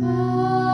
Bye.